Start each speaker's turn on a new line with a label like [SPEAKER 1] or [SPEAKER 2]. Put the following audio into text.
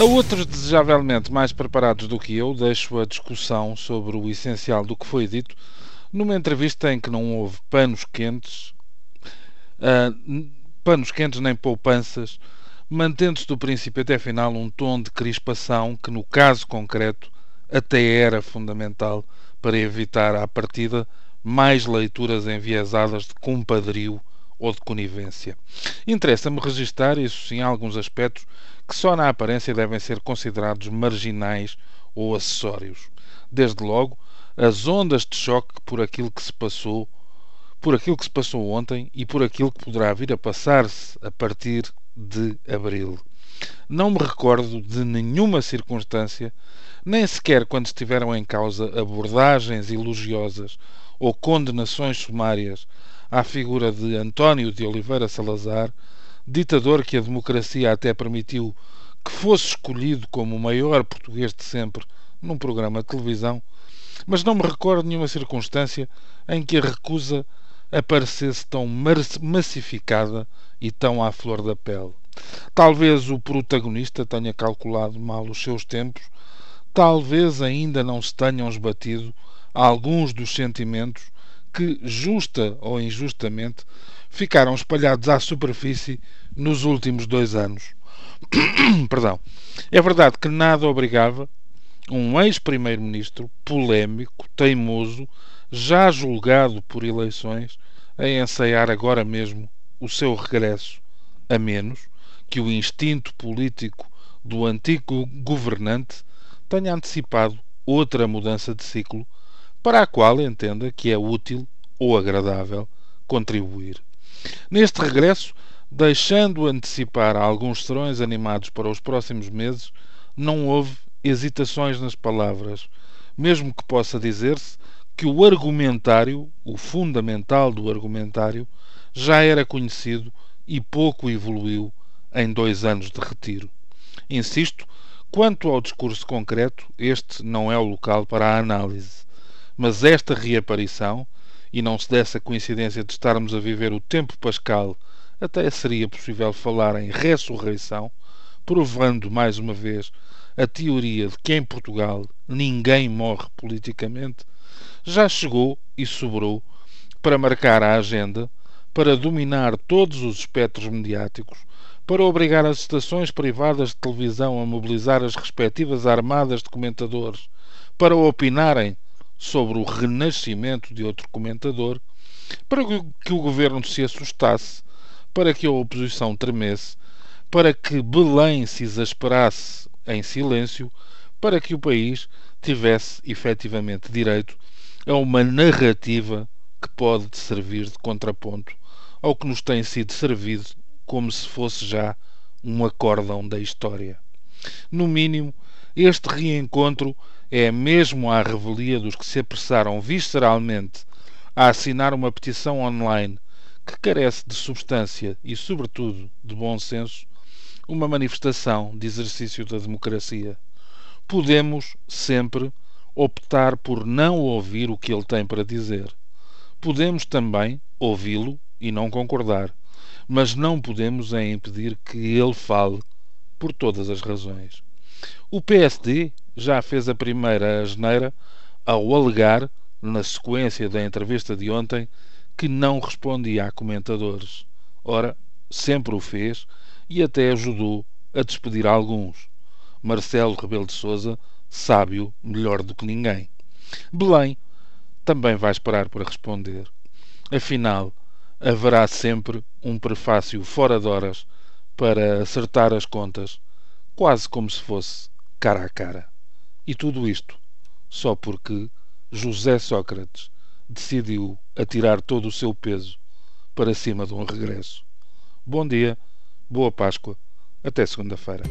[SPEAKER 1] A outros desejavelmente mais preparados do que eu, deixo a discussão sobre o essencial do que foi dito numa entrevista em que não houve panos quentes, uh, panos quentes nem poupanças, mantendo-se do princípio até final um tom de crispação que, no caso concreto, até era fundamental para evitar à partida mais leituras enviesadas de compadrio ou de conivência. Interessa-me registar, isso sim, alguns aspectos que só na aparência devem ser considerados marginais ou acessórios. Desde logo, as ondas de choque por aquilo que se passou, por aquilo que se passou ontem e por aquilo que poderá vir a passar-se a partir de abril. Não me recordo de nenhuma circunstância, nem sequer quando estiveram em causa abordagens elogiosas ou condenações sumárias à figura de António de Oliveira Salazar, ditador que a democracia até permitiu que fosse escolhido como o maior português de sempre num programa de televisão, mas não me recordo nenhuma circunstância em que a recusa aparecesse tão massificada e tão à flor da pele. Talvez o protagonista tenha calculado mal os seus tempos, talvez ainda não se tenham esbatido alguns dos sentimentos que, justa ou injustamente, ficaram espalhados à superfície nos últimos dois anos. Perdão. É verdade que nada obrigava um ex-primeiro-ministro polémico, teimoso, já julgado por eleições, a ensaiar agora mesmo o seu regresso, a menos que o instinto político do antigo governante tenha antecipado outra mudança de ciclo para a qual entenda que é útil ou agradável contribuir. Neste regresso, deixando antecipar alguns serões animados para os próximos meses, não houve hesitações nas palavras, mesmo que possa dizer-se que o argumentário, o fundamental do argumentário, já era conhecido e pouco evoluiu em dois anos de retiro. Insisto, quanto ao discurso concreto, este não é o local para a análise. Mas esta reaparição, e não se desse a coincidência de estarmos a viver o tempo pascal, até seria possível falar em ressurreição, provando mais uma vez a teoria de que em Portugal ninguém morre politicamente, já chegou e sobrou para marcar a agenda, para dominar todos os espectros mediáticos, para obrigar as estações privadas de televisão a mobilizar as respectivas armadas de comentadores para opinarem sobre o renascimento de outro comentador, para que o governo se assustasse, para que a oposição tremesse, para que Belém se exasperasse em silêncio, para que o país tivesse efetivamente direito a uma narrativa que pode servir de contraponto ao que nos tem sido servido como se fosse já um acórdão da história. No mínimo, este reencontro é mesmo à revelia dos que se apressaram visceralmente a assinar uma petição online que carece de substância e, sobretudo, de bom senso, uma manifestação de exercício da democracia. Podemos, sempre, optar por não ouvir o que ele tem para dizer. Podemos também ouvi-lo e não concordar, mas não podemos é impedir que ele fale por todas as razões. O PSD já fez a primeira asneira ao alegar, na sequência da entrevista de ontem, que não respondia a comentadores. Ora, sempre o fez e até ajudou a despedir alguns. Marcelo Rebelo de Sousa sábio melhor do que ninguém. Belém também vai esperar para responder. Afinal, haverá sempre um prefácio fora de horas para acertar as contas, quase como se fosse cara a cara. E tudo isto só porque José Sócrates decidiu atirar todo o seu peso para cima de um regresso. Bom dia Boa Páscoa. Até segunda-feira.